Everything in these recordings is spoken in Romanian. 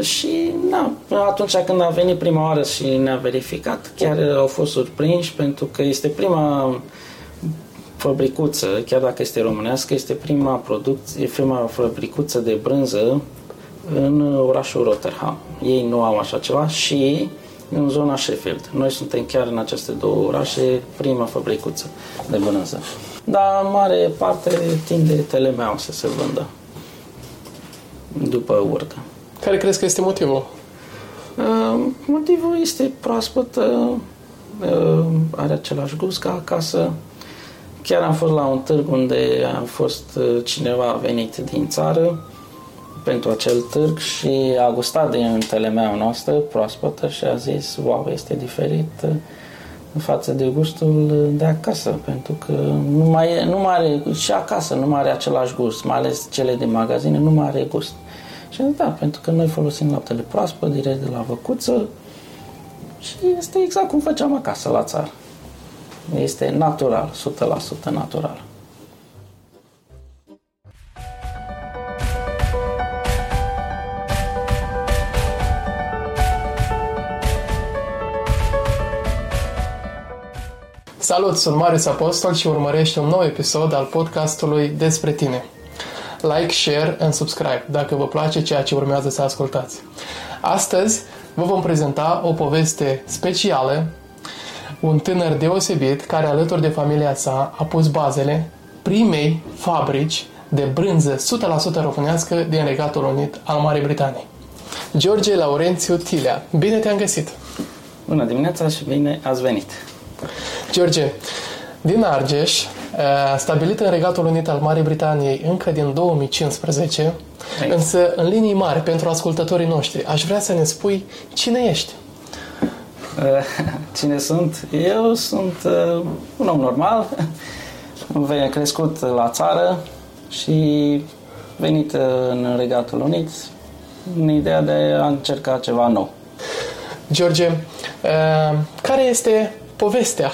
Și na, atunci când a venit prima oară și ne-a verificat, chiar au fost surprinși pentru că este prima fabricuță, chiar dacă este românească, este prima producție, prima fabricuță de brânză în orașul Rotterdam. Ei nu au așa ceva și în zona Sheffield. Noi suntem chiar în aceste două orașe prima fabricuță de brânză. Dar mare parte tinde telemeau să se vândă după urtă. Care crezi că este motivul? Uh, motivul este proaspăt, uh, are același gust ca acasă. Chiar am fost la un târg unde a fost uh, cineva venit din țară pentru acel târg și a gustat din telemea noastră proaspătă și a zis, wow, este diferit uh, în față de gustul de acasă, pentru că nu mai, e, nu mai are, și acasă nu mai are același gust, mai ales cele din magazine, nu mai are gust. Și da, pentru că noi folosim laptele proaspăt, direct de la văcuță și este exact cum făceam acasă, la țară. Este natural, 100% natural. Salut, sunt Marius Apostol și urmărești un nou episod al podcastului Despre tine. Like, share and subscribe dacă vă place ceea ce urmează să ascultați. Astăzi vă vom prezenta o poveste specială, un tânăr deosebit care alături de familia sa a pus bazele primei fabrici de brânză 100% românească din Regatul Unit al Marii Britanii. George Laurențiu Tilea, bine te-am găsit! Bună dimineața și bine ați venit! George, din Argeș, eh, stabilit în Regatul Unit al Marii Britaniei încă din 2015, Aici. însă în linii mari pentru ascultătorii noștri, aș vrea să ne spui cine ești. Eh, cine sunt? Eu sunt uh, un om normal, crescut la țară și venit în Regatul Unit în ideea de a încerca ceva nou. George, uh, care este povestea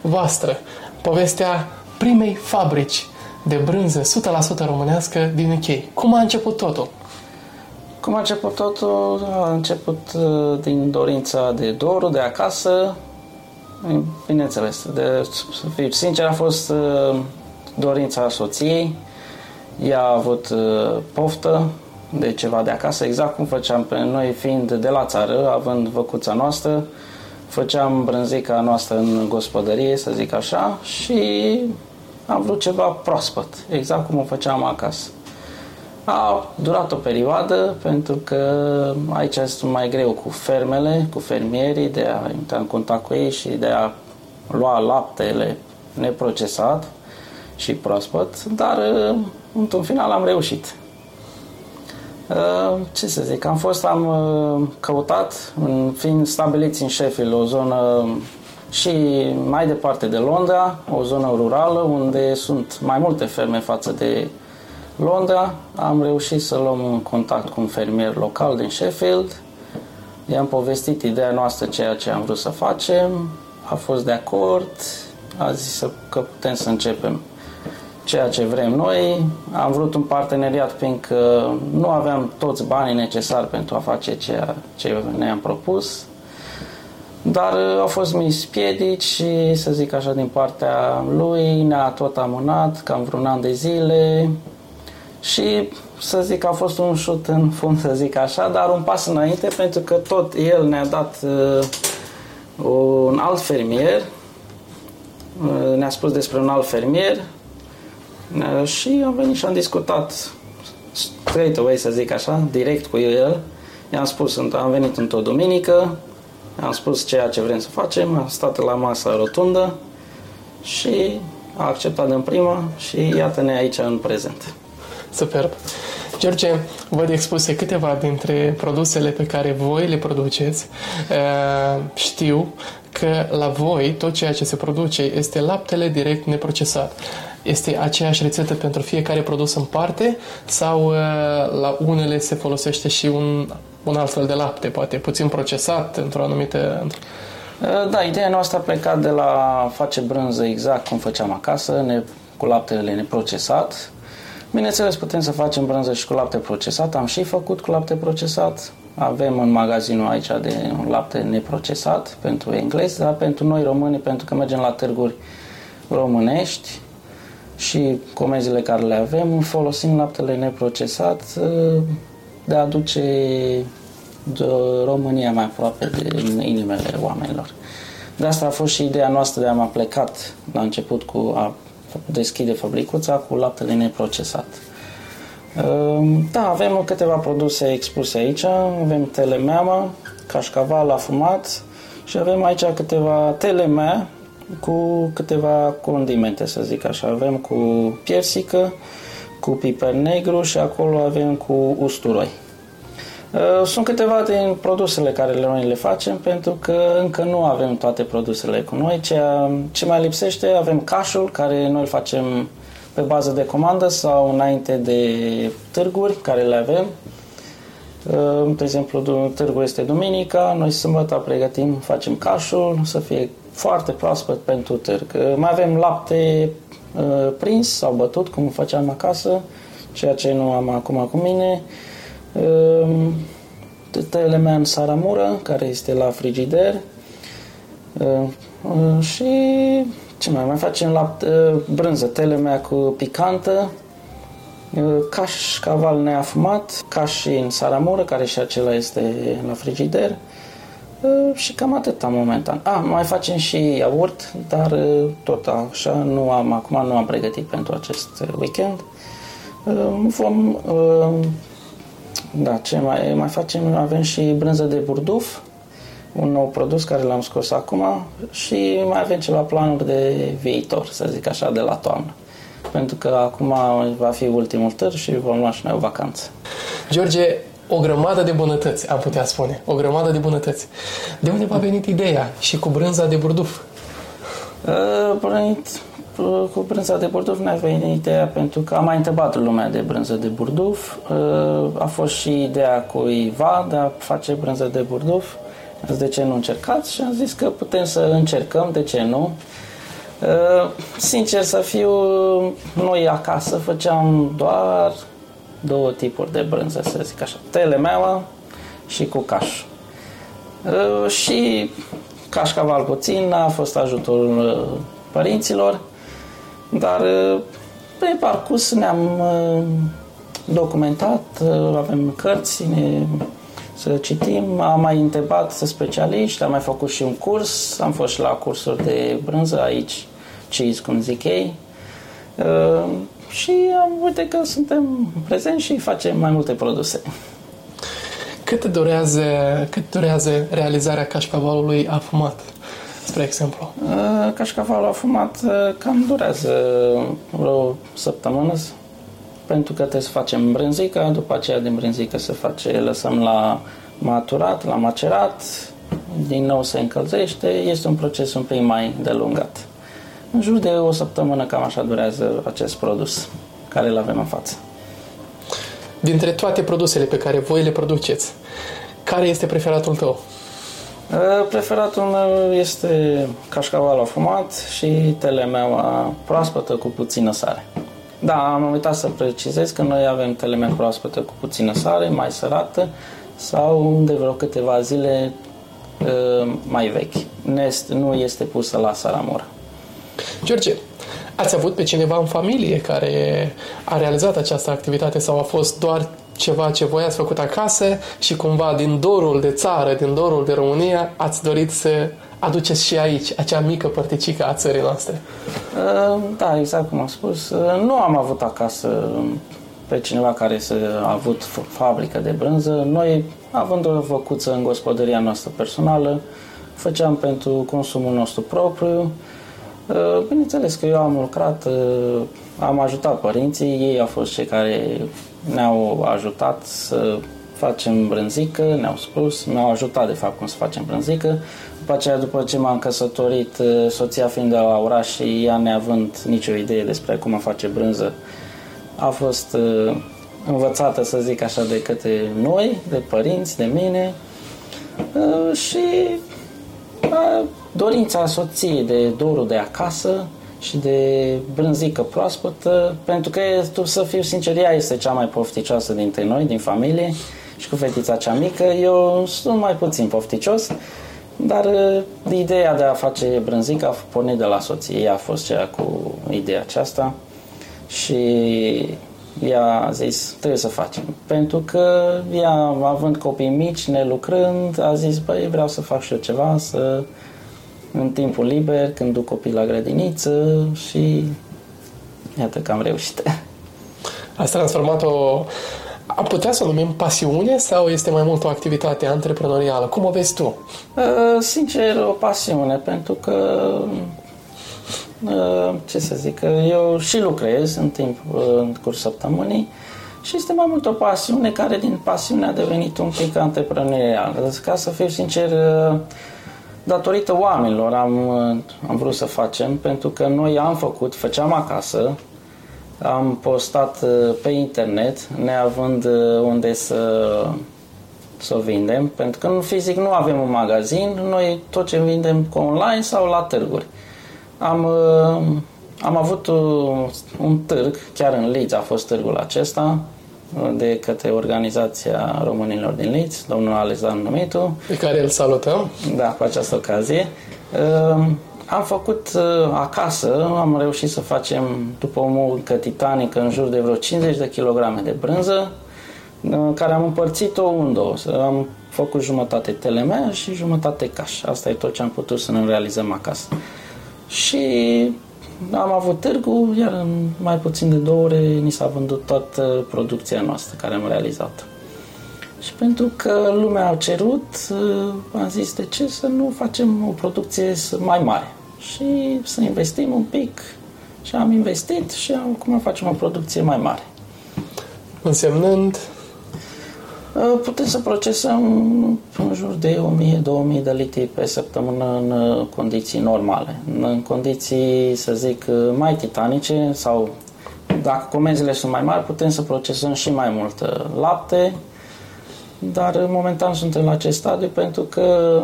voastră, povestea primei fabrici de brânză 100% românească din UK. Cum a început totul? Cum a început totul? A început uh, din dorința de dorul, de acasă. Bineînțeles, de, să fiu sincer, a fost uh, dorința soției. Ea a avut uh, poftă de ceva de acasă, exact cum făceam pe noi fiind de la țară, având văcuța noastră, făceam brânzica noastră în gospodărie, să zic așa, și am vrut ceva proaspăt, exact cum o făceam acasă. A durat o perioadă pentru că aici este mai greu cu fermele, cu fermierii, de a intra în contact cu ei și de a lua laptele neprocesat și proaspăt, dar într-un final am reușit. Uh, ce să zic, am fost, am uh, căutat, fiind stabiliți în Sheffield, o zonă și mai departe de Londra, o zonă rurală unde sunt mai multe ferme față de Londra. Am reușit să luăm un contact cu un fermier local din Sheffield. I-am povestit ideea noastră, ceea ce am vrut să facem. A fost de acord, a zis că putem să începem ceea ce vrem noi. Am vrut un parteneriat fiindcă nu aveam toți banii necesari pentru a face ceea ce ne-am propus. Dar uh, au fost mici piedici și, să zic așa, din partea lui ne-a tot amânat, cam vreun an de zile. Și să zic că a fost un șut în fund, să zic așa, dar un pas înainte pentru că tot el ne-a dat uh, un alt fermier, uh, ne-a spus despre un alt fermier. Uh, și am venit și am discutat straight away, să zic așa, direct cu el. I-am spus, am venit într-o duminică, am spus ceea ce vrem să facem, am stat la masa rotundă și a acceptat în prima și iată-ne aici în prezent. Superb! George, văd expuse câteva dintre produsele pe care voi le produceți. Uh, știu că la voi tot ceea ce se produce este laptele direct neprocesat. Este aceeași rețetă pentru fiecare produs în parte sau uh, la unele se folosește și un, un alt fel de lapte, poate puțin procesat într-o anumită... Uh, da, ideea noastră a plecat de la face brânză exact cum făceam acasă, ne, cu laptele neprocesat. Bineînțeles, putem să facem brânză și cu lapte procesat. Am și făcut cu lapte procesat. avem în magazinul aici de un lapte neprocesat pentru englezi, dar pentru noi români, pentru că mergem la târguri românești și comenzile care le avem, folosim laptele neprocesat uh, de a aduce România mai aproape de inimele oamenilor. De asta a fost și ideea noastră de a m-a plecat la început cu a deschide fabricuța cu laptele neprocesat. Ehm, da, avem câteva produse expuse aici. Avem telemeamă, cașcaval afumat și avem aici câteva telemea cu câteva condimente, să zic așa. Avem cu piersică, cu piper negru și acolo avem cu usturoi. Ehm, sunt câteva din produsele care noi le facem pentru că încă nu avem toate produsele cu noi. Ceea ce mai lipsește avem cașul care noi îl facem pe bază de comandă sau înainte de târguri care le avem. Uh, de exemplu, târgul este duminica, noi sâmbătă pregătim, facem cașul să fie foarte proaspăt pentru târg. Uh, mai avem lapte uh, prins sau bătut, cum făceam acasă, ceea ce nu am acum cu mine. Tătele mea în saramură, care este la frigider. Și ce mai? Mai facem lapte, brânză, telemea cu picantă, caș caval neafumat, caș în saramură, care și acela este la frigider și cam atât am momentan. A, mai facem și iaurt, dar tot așa, nu am, acum nu am pregătit pentru acest weekend. Vom, da, ce mai, mai facem? Avem și brânză de burduf, un nou produs care l-am scos acum și mai avem ceva planuri de viitor, să zic așa, de la toamnă. Pentru că acum va fi ultimul târg și vom lua și noi o vacanță. George, o grămadă de bunătăți, am putea spune. O grămadă de bunătăți. De unde v-a venit ideea și cu brânza de burduf? Uh, cu brânza de burduf ne-a venit ideea pentru că am mai întrebat lumea de brânză de burduf. Uh, a fost și ideea cuiva de a face brânză de burduf de ce nu încercați? Și am zis că putem să încercăm, de ce nu? Uh, sincer să fiu, noi acasă făceam doar două tipuri de brânză, să zic așa. Telemeaua și cu caș. Uh, și cașcaval puțin a fost ajutorul uh, părinților, dar pe parcurs ne-am documentat, avem cărți, ne să citim. Am mai întrebat specialiști, am mai făcut și un curs, am fost și la cursuri de brânză aici, cheese, cum zic ei. Uh, și am uite că suntem prezenți și facem mai multe produse. Cât durează, cât durează realizarea cașcavalului afumat, spre exemplu? Uh, cașcavalul afumat uh, cam durează vreo săptămână, pentru că trebuie să facem brânzica, după aceea din brânzică se face, lăsăm la maturat, la macerat, din nou se încălzește, este un proces un pic mai delungat. În jur de o săptămână cam așa durează acest produs care îl avem în față. Dintre toate produsele pe care voi le produceți, care este preferatul tău? Preferatul meu este cașcaval afumat și telemeaua proaspătă cu puțină sare. Da, am uitat să precizez că noi avem telemea proaspătă cu puțină sare, mai sărată sau de vreo câteva zile uh, mai vechi. Nest nu este pusă la saramură. George, ați avut pe cineva în familie care a realizat această activitate sau a fost doar ceva ce voi ați făcut acasă și cumva din dorul de țară, din dorul de România, ați dorit să aduceți și aici acea mică părticică a țării noastre. Uh, da, exact cum am spus. Uh, nu am avut acasă pe cineva care să a avut fabrică de brânză. Noi, având o făcuță în gospodăria noastră personală, făceam pentru consumul nostru propriu. Uh, bineînțeles că eu am lucrat, am ajutat părinții, ei au fost cei care ne-au ajutat să facem brânzică, ne-au spus, ne-au ajutat de fapt cum să facem brânzică. După aceea, după ce m-am căsătorit, uh, soția fiind de la oraș și ea neavând nicio idee despre cum a face brânză, a fost uh, învățată, să zic așa, de către noi, de părinți, de mine uh, și dorința soției de dorul de acasă și de brânzică proaspătă, pentru că, tu să fiu sincer, ea este cea mai pofticioasă dintre noi, din familie, și cu fetița cea mică. Eu sunt mai puțin pofticios, dar uh, ideea de a face brânzică a pornit de la soție. Ea a fost cea cu ideea aceasta și ea a zis, trebuie să facem. Pentru că ea, având copii mici, ne lucrând, a zis, băi, vreau să fac și eu ceva, să în timpul liber, când duc copii la grădiniță și iată că am reușit. Ați transformat o... A putea să o numim pasiune sau este mai mult o activitate antreprenorială? Cum o vezi tu? Uh, sincer, o pasiune, pentru că uh, ce să zic, eu și lucrez în timp, în curs săptămânii și este mai mult o pasiune care din pasiune a devenit un pic antreprenorial. Ca să fiu sincer, uh, datorită oamenilor am, am vrut să facem, pentru că noi am făcut, făceam acasă, am postat uh, pe internet, neavând uh, unde să, să o vindem, pentru că în fizic nu avem un magazin, noi tot ce vindem cu online sau la târguri. Am, uh, am avut un târg, chiar în Leeds a fost târgul acesta, de către Organizația Românilor din Leeds, domnul Alexandru Numitu. Pe care îl salutăm. Da, cu această ocazie. Am făcut uh, acasă, am reușit să facem, după o muncă titanică, în jur de vreo 50 de kilograme de brânză, uh, care am împărțit-o în două. Am făcut jumătate telemea și jumătate caș. Asta e tot ce am putut să ne realizăm acasă. Și am avut târgu, iar în mai puțin de două ore ni s-a vândut toată producția noastră care am realizat. Și pentru că lumea a cerut, uh, am zis de ce să nu facem o producție mai mare și să investim un pic. Și am investit și acum facem o producție mai mare. Însemnând? Uh, putem să procesăm în jur de 1000-2000 de litri pe săptămână în uh, condiții normale. În condiții, să zic, uh, mai titanice sau dacă comenzile sunt mai mari, putem să procesăm și mai mult lapte, dar momentan suntem la acest stadiu pentru că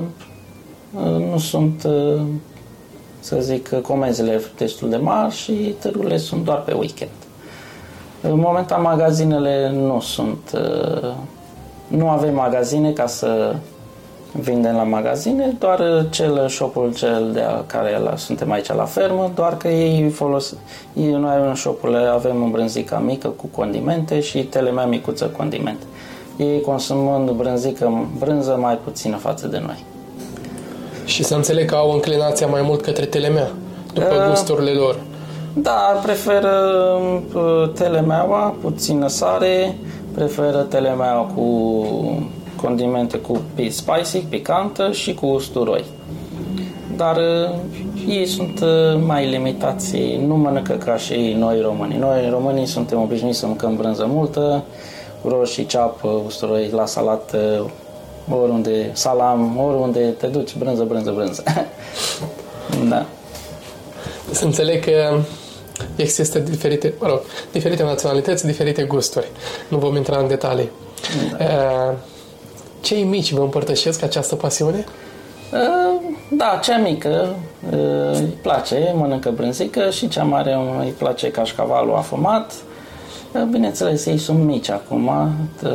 nu sunt să zic, comenzile destul de mari și târgurile sunt doar pe weekend. În momentan magazinele nu sunt, uh, nu avem magazine ca să vindem la magazine, doar cel shopul cel de care la, suntem aici la fermă, doar că ei folos, ei, noi în shopul avem brânzica mică cu condimente și telemea micuță condimente. Ei consumând brânzică, brânză mai puțină față de noi. Și să înțeleg că au înclinația mai mult către telemea, după uh, gusturile lor. Da, preferă uh, telemeaua, puțină sare, preferă telemeaua cu condimente cu spicy, picantă și cu usturoi. Dar uh, ei sunt uh, mai limitați, nu mănâncă ca și noi românii. Noi românii suntem obișnuiți să mâncăm brânză multă, roșii, ceapă, usturoi la salată, oriunde, salam, oriunde te duci, brânză, brânză, brânză. da. Să înțeleg că există diferite, mă rog, diferite naționalități, diferite gusturi. Nu vom intra în detalii. Da. Uh, cei mici vă împărtășesc această pasiune? Uh, da, cea mică uh, îi place, mănâncă brânzică și cea mare îi place cașcavalul afumat Bineînțeles, ei sunt mici acum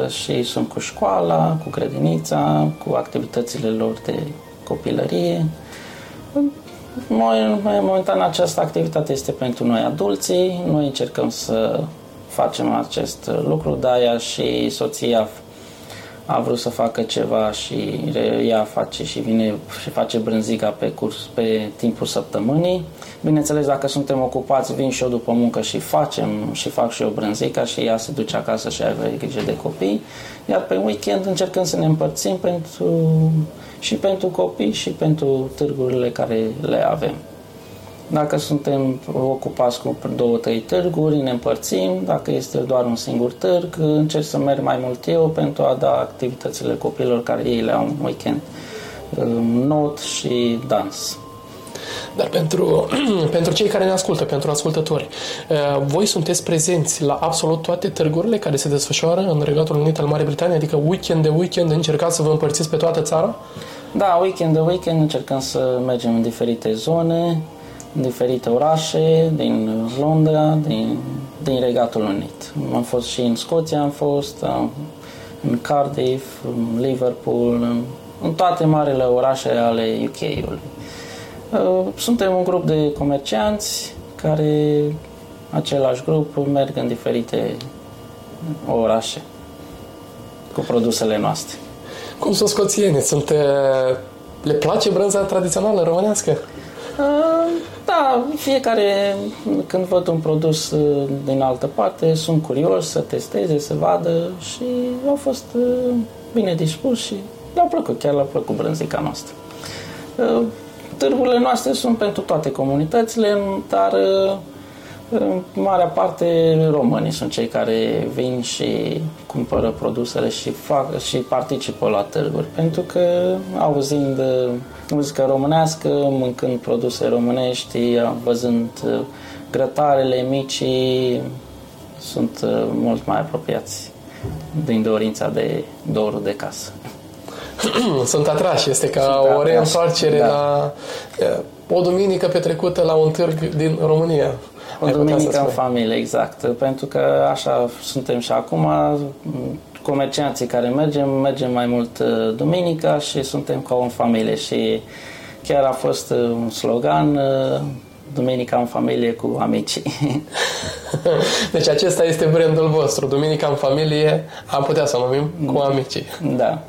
și ei sunt cu școala, cu grădinița, cu activitățile lor de copilărie. Noi, momentan, această activitate este pentru noi adulții. Noi încercăm să facem acest lucru, de aia și soția a vrut să facă ceva și ea face și vine și face brânzica pe curs pe timpul săptămânii. Bineînțeles, dacă suntem ocupați, vin și eu după muncă și facem și fac și eu brânzica și ea se duce acasă și are grijă de copii. Iar pe weekend încercăm să ne împărțim pentru, și pentru copii și pentru târgurile care le avem. Dacă suntem ocupați cu două, trei târguri, ne împărțim. Dacă este doar un singur târg, încerc să merg mai mult eu pentru a da activitățile copilor care ei le au în weekend. Not și dans. Dar pentru, pentru cei care ne ascultă, pentru ascultători, uh, voi sunteți prezenți la absolut toate târgurile care se desfășoară în Regatul Unit al Marii Britanii? Adică weekend de weekend încercați să vă împărțiți pe toată țara? Da, weekend de weekend încercăm să mergem în diferite zone, în diferite orașe, din Londra, din, din Regatul Unit. Am fost și în Scoția, am fost, am, în Cardiff, în Liverpool, în, în toate marile orașe ale UK-ului. Uh, suntem un grup de comercianți care, același grup, merg în diferite orașe cu produsele noastre. Cum sunt scoțieni? Sunt, le place brânza tradițională românească? Uh, da, fiecare, când văd un produs uh, din altă parte, sunt curios să testeze, să vadă și au fost uh, bine dispuși și le-a plăcut, chiar le-a plăcut brânzica noastră. Târgurile noastre sunt pentru toate comunitățile, dar în marea parte românii sunt cei care vin și cumpără produsele și, fac, și participă la târguri, pentru că auzind uh, muzică românească, mâncând produse românești, văzând uh, grătarele mici, sunt uh, mult mai apropiați din dorința de dorul de casă. sunt atrași, este ca sunt o reîntoarcere da. la o duminică petrecută la un târg din România. O duminică în familie, exact. Pentru că așa suntem și acum, comercianții care mergem, mergem mai mult uh, duminica și suntem ca o familie și chiar a fost uh, un slogan uh, Duminica în familie cu amicii. Deci acesta este brandul vostru, Duminica în familie, am putea să numim cu amicii. Da.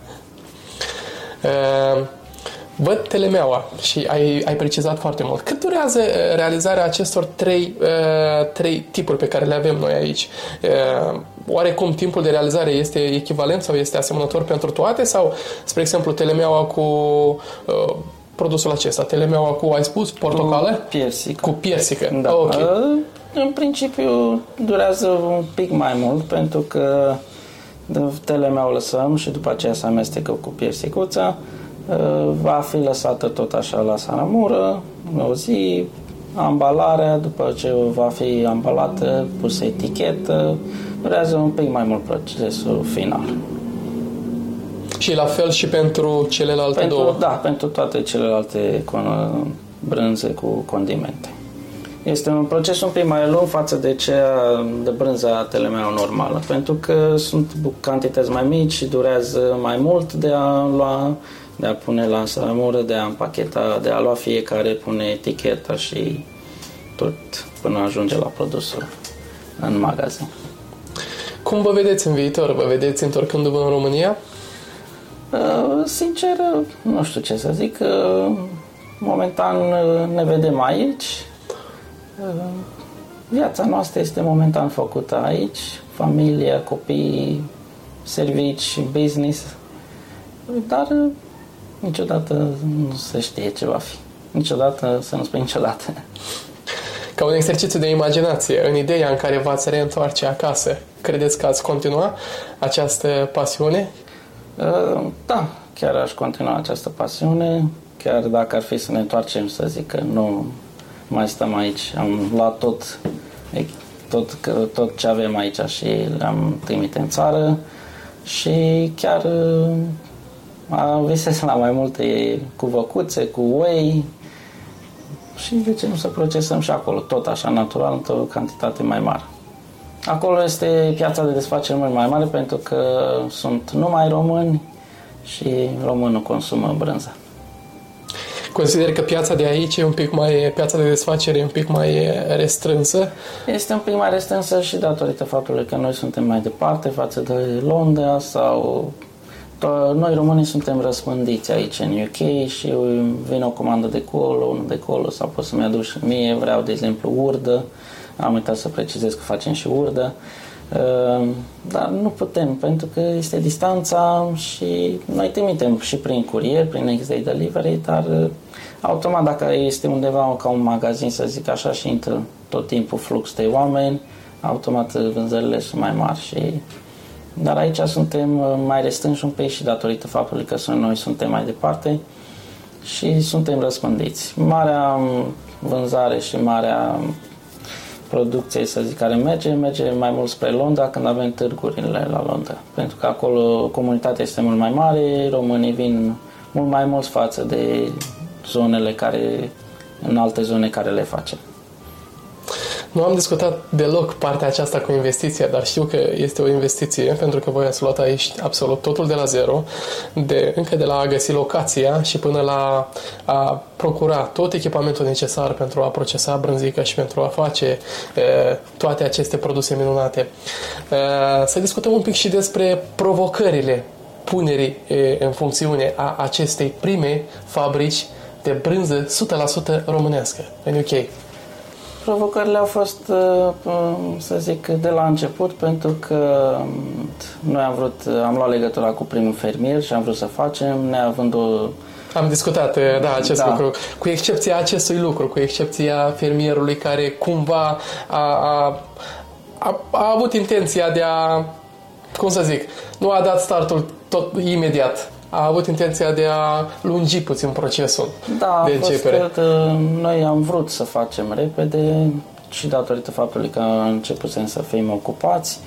Uh, Văd telemeaua și ai, ai precizat foarte mult. Cât durează uh, realizarea acestor trei, uh, trei tipuri pe care le avem noi aici? Uh, oarecum timpul de realizare este echivalent sau este asemănător pentru toate? Sau, spre exemplu, telemeaua cu uh, produsul acesta, telemeaua cu, ai spus, portocale? Cu piersică. Cu piersică, da. Okay. Uh, în principiu durează un pic mai mult pentru că telemea o lăsăm și după aceea se amestecă cu piersicuța Uh, va fi lăsată tot așa la saramură, o zi, ambalarea, după ce va fi ambalată, pusă etichetă, durează un pic mai mult procesul final. Și la fel și pentru celelalte pentru, două? Da, pentru toate celelalte brânze cu condimente. Este un proces un pic mai lung față de cea de brânza telemea normală, pentru că sunt cantități mai mici și durează mai mult de a lua de a pune la salamură, de a împacheta, de a lua fiecare, pune eticheta și tot până ajunge la produsul în magazin. Cum vă vedeți în viitor? Vă vedeți întorcându-vă în România? Uh, sincer, nu știu ce să zic. Uh, momentan uh, ne vedem aici. Viața noastră este momentan făcută aici. Familie, copii, servici, business. Dar niciodată nu se știe ce va fi. Niciodată să nu spui niciodată. Ca un exercițiu de imaginație, în ideea în care v-ați reîntoarce acasă, credeți că ați continua această pasiune? Uh, da, chiar aș continua această pasiune, chiar dacă ar fi să ne întoarcem, să zic că nu mai stăm aici. Am luat tot, tot, tot ce avem aici și le-am trimite în țară și chiar uh, visez la mai multe cu văcuțe, cu whey și de ce nu să procesăm și acolo, tot așa natural, într-o cantitate mai mare. Acolo este piața de desfacere mult mai mare pentru că sunt numai români și românul consumă brânza. Consider că piața de aici e un pic mai, piața de desfacere e un pic mai restrânsă? Este un pic mai restrânsă și datorită faptului că noi suntem mai departe față de Londra sau noi românii suntem răspândiți aici în UK și vine o comandă de colo, unul de colo sau poți să-mi aduci mie, vreau de exemplu urdă, am uitat să precizez că facem și urdă, ehm, dar nu putem pentru că este distanța și noi trimitem și prin curier, prin next day delivery, dar automat dacă este undeva ca un magazin să zic așa și intră tot timpul flux de oameni, automat vânzările sunt mai mari și dar aici suntem uh, mai restrânși un pic și datorită faptului că noi suntem mai departe și suntem răspândiți. Marea um, vânzare și marea um, producție, să zic, care merge, merge mai mult spre Londra când avem târgurile la Londra. Pentru că acolo comunitatea este mult mai mare, românii vin mult mai mulți față de zonele care, în alte zone care le facem. Nu am discutat deloc partea aceasta cu investiția, dar știu că este o investiție pentru că voi ați luat aici absolut totul de la zero, de, încă de la a găsi locația și până la a procura tot echipamentul necesar pentru a procesa brânzica și pentru a face e, toate aceste produse minunate. E, să discutăm un pic și despre provocările punerii e, în funcțiune a acestei prime fabrici de brânză 100% românească în UK. Provocările au fost, uh, uh, să zic, de la început, pentru că um, noi am vrut, am luat legătura cu primul fermier și am vrut să facem, neavând o am discutat, uh, da, acest da. lucru. Cu excepția acestui lucru, cu excepția fermierului care cumva a, a, a, a avut intenția de a, cum să zic, nu a dat startul tot imediat a avut intenția de a lungi puțin procesul da, de începere. Fost, noi am vrut să facem repede și datorită faptului că începusem să fim ocupați,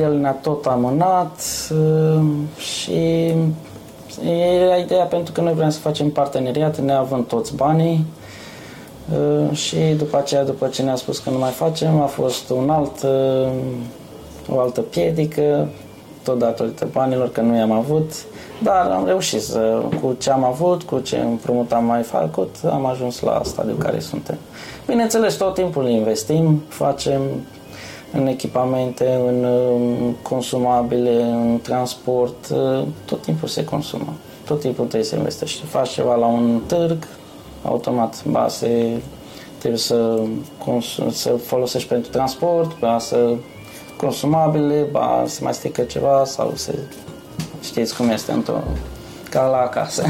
el ne-a tot amânat uh, și era ideea pentru că noi vrem să facem parteneriat neavând toți banii uh, și după aceea, după ce ne-a spus că nu mai facem, a fost un alt, uh, o altă piedică, tot datorită banilor, că nu i-am avut dar am reușit să, cu ce am avut, cu ce împrumut am mai făcut, am ajuns la stadiul care suntem. Bineînțeles, tot timpul investim, facem în echipamente, în consumabile, în transport, tot timpul se consumă. Tot timpul trebuie să investești. Faci ceva la un târg, automat, ba, se, trebuie să, consum, să folosești pentru transport, ba, să consumabile, ba, se mai strică ceva sau se Știți cum este într-o... ca la acasă.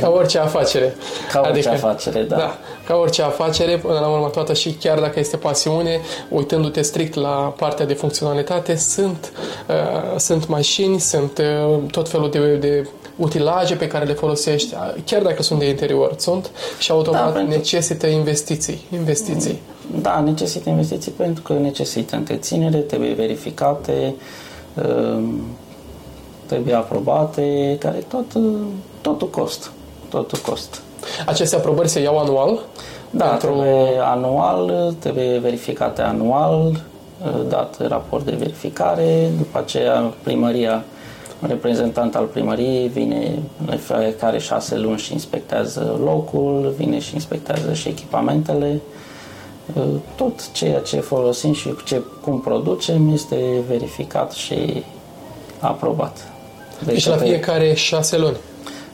Ca orice afacere. Ca orice adică, afacere, da. da. Ca orice afacere, până la urmă toată și chiar dacă este pasiune, uitându-te strict la partea de funcționalitate, sunt, uh, sunt mașini, sunt uh, tot felul de, de utilaje pe care le folosești, uh, chiar dacă sunt de interior, sunt și automat da, pentru... necesită investiții. investiții. Da, necesită investiții pentru că necesită întreținere, trebuie verificate, Ehm, trebuie aprobate, care tot, totul cost. Totul cost. Aceste aprobări se iau anual? Da, pentru... trebuie anual, trebuie verificate anual, dat raport de verificare, după aceea primăria, un reprezentant al primăriei vine fiecare șase luni și inspectează locul, vine și inspectează și echipamentele, tot ceea ce folosim și ce, cum producem este verificat și aprobat. Deci, deci la fiecare șase luni?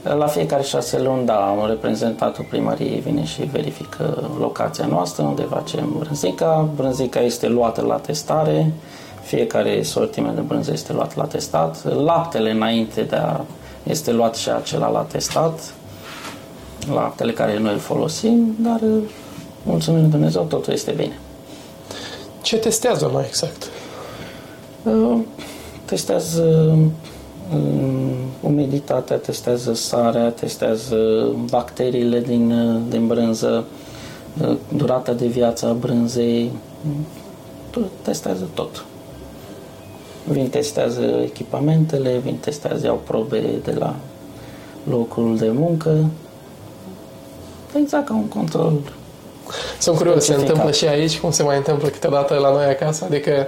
La fiecare șase luni, da, un reprezentantul primăriei vine și verifică locația noastră unde facem brânzica. Brânzica este luată la testare, fiecare sortiment de brânză este luat la testat. Laptele înainte de a este luat și acela la testat, laptele care noi îl folosim, dar mulțumim Dumnezeu, totul este bine. Ce testează mai exact? Uh, testează uh, umiditatea, testează sarea, testează bacteriile din, uh, din brânză, durata de viață a brânzei, testează tot. Vin testează echipamentele, vin testează, iau probe de la locul de muncă, exact ca un control sunt curios, se întâmplă și aici, cum se mai întâmplă câteodată la noi acasă, adică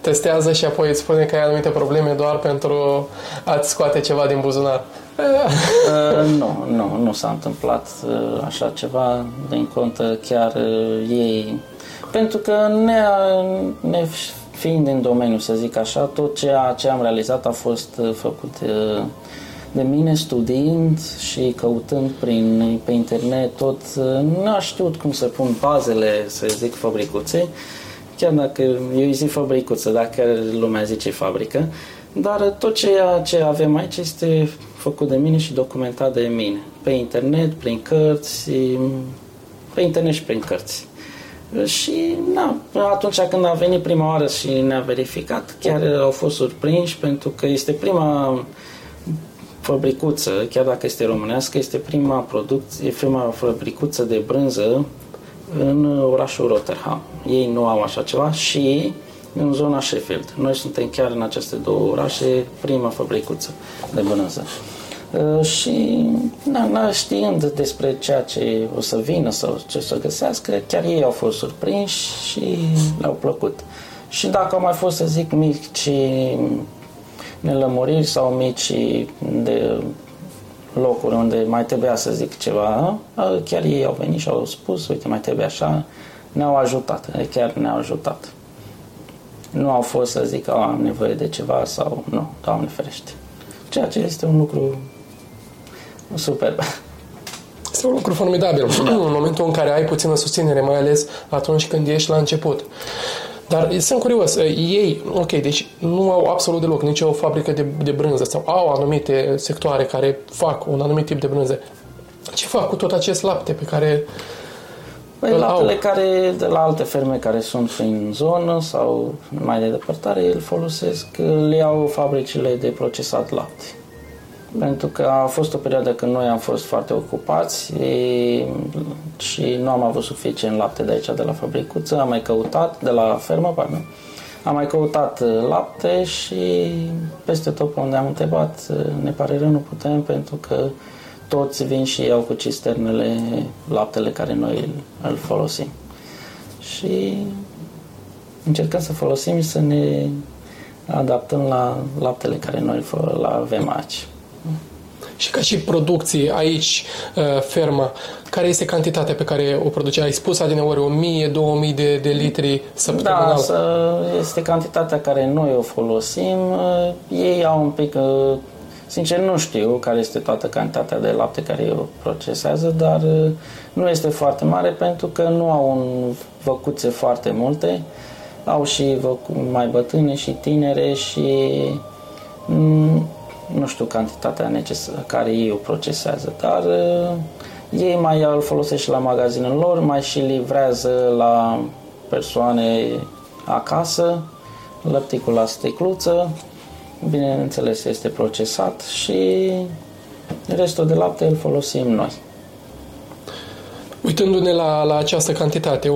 testează și apoi îți spune că ai anumite probleme doar pentru a-ți scoate ceva din buzunar. uh, nu, nu, nu s-a întâmplat uh, așa ceva, din contă chiar uh, ei, pentru că ne, ne fiind în domeniu, să zic așa, tot ceea ce am realizat a fost uh, făcut uh, de mine studiind și căutând prin, pe internet tot, nu am știut cum să pun bazele, să zic, fabricuțe, chiar dacă eu îi zic fabricuță, dacă lumea zice fabrică, dar tot ceea ce avem aici este făcut de mine și documentat de mine, pe internet, prin cărți, pe internet și prin cărți. Și na, atunci când a venit prima oară și ne-a verificat, chiar au fost surprinși pentru că este prima fabricuță, chiar dacă este românească, este prima producție, prima fabricuță de brânză în orașul Rotterdam. Ei nu au așa ceva și în zona Sheffield. Noi suntem chiar în aceste două orașe prima fabricuță de brânză. Uh, și na, na, știind despre ceea ce o să vină sau ce o să găsească, chiar ei au fost surprinși și le-au plăcut. Și dacă au mai fost, să zic, mici nelămuriri sau mici de locuri unde mai trebuia să zic ceva, chiar ei au venit și au spus, uite, mai trebuie așa, ne-au ajutat, chiar ne-au ajutat. Nu au fost să zic că am nevoie de ceva sau nu, Doamne ferește. Ceea ce este un lucru superb. Este un lucru formidabil. Da. În momentul în care ai puțină susținere, mai ales atunci când ești la început. Dar sunt curios, ei, ok, deci nu au absolut deloc nicio fabrică de, de brânză sau au anumite sectoare care fac un anumit tip de brânză. Ce fac cu tot acest lapte pe care Păi laptele au? care de la alte ferme care sunt în zonă sau mai de depărtare, îl folosesc, le iau fabricile de procesat lapte pentru că a fost o perioadă când noi am fost foarte ocupați e, și nu am avut suficient lapte de aici, de la fabricuță, am mai căutat, de la fermă, pardon, am mai căutat uh, lapte și peste tot unde am întrebat, uh, ne pare rău, nu putem pentru că toți vin și iau cu cisternele laptele care noi îl folosim. Și încercăm să folosim și să ne adaptăm la laptele care noi îl avem aici. Și ca și producție aici, uh, fermă, care este cantitatea pe care o produce? Ai spus adineori 1000-2000 de, de litri săptămânal. Da, este cantitatea care noi o folosim. Uh, ei au un pic uh, Sincer, nu știu care este toată cantitatea de lapte care o procesează, dar nu este foarte mare pentru că nu au un văcuțe foarte multe. Au și mai bătrâne și tinere și mm, nu știu cantitatea necesară care ei o procesează, dar uh, ei mai îl folosesc și la magazinul lor, mai și livrează la persoane acasă, lăpticul la sticluță, bineînțeles este procesat și restul de lapte îl folosim noi. Uitându-ne la, la această cantitate,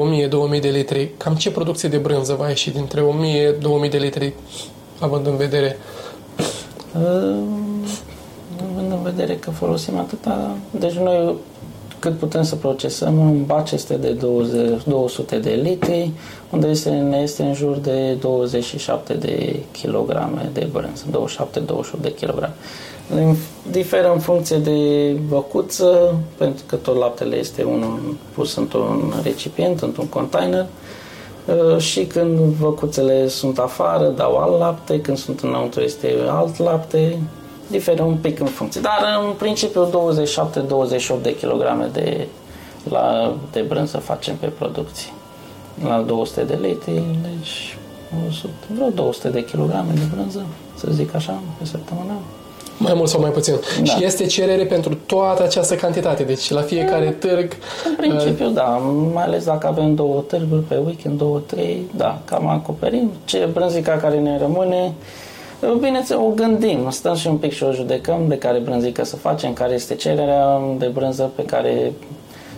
1000-2000 de litri, cam ce producție de brânză va ieși dintre 1000-2000 de litri, având în vedere Având în vedere că folosim atâta, deci noi cât putem să procesăm, un bac este de 20, 200 de litri, unde este, ne este în jur de 27 de kilograme de brânză, 27-28 de kilograme. Diferă în funcție de băcuță, pentru că tot laptele este unul pus într-un recipient, într-un container, Uh, și când văcuțele sunt afară, dau alt lapte, când sunt înăuntru este alt lapte, diferă un pic în funcție. Dar în principiu 27-28 de kilograme de, la, de brânză facem pe producție. La 200 de litri, deci vreo 200 de kilograme de brânză, să zic așa, pe săptămână. Mai mult sau mai puțin. Da. Și este cerere pentru toată această cantitate, deci la fiecare mm. târg... În principiu, uh... da, mai ales dacă avem două târguri pe weekend, două, trei, da, cam acoperim. Ce brânzica care ne rămâne, Bine, o gândim, stăm și un pic și o judecăm de care brânzică să facem, care este cererea de brânză pe care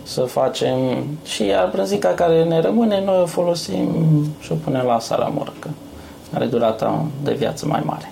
să facem și iar brânzica care ne rămâne, noi o folosim și o punem la salamurcă, are durata de viață mai mare.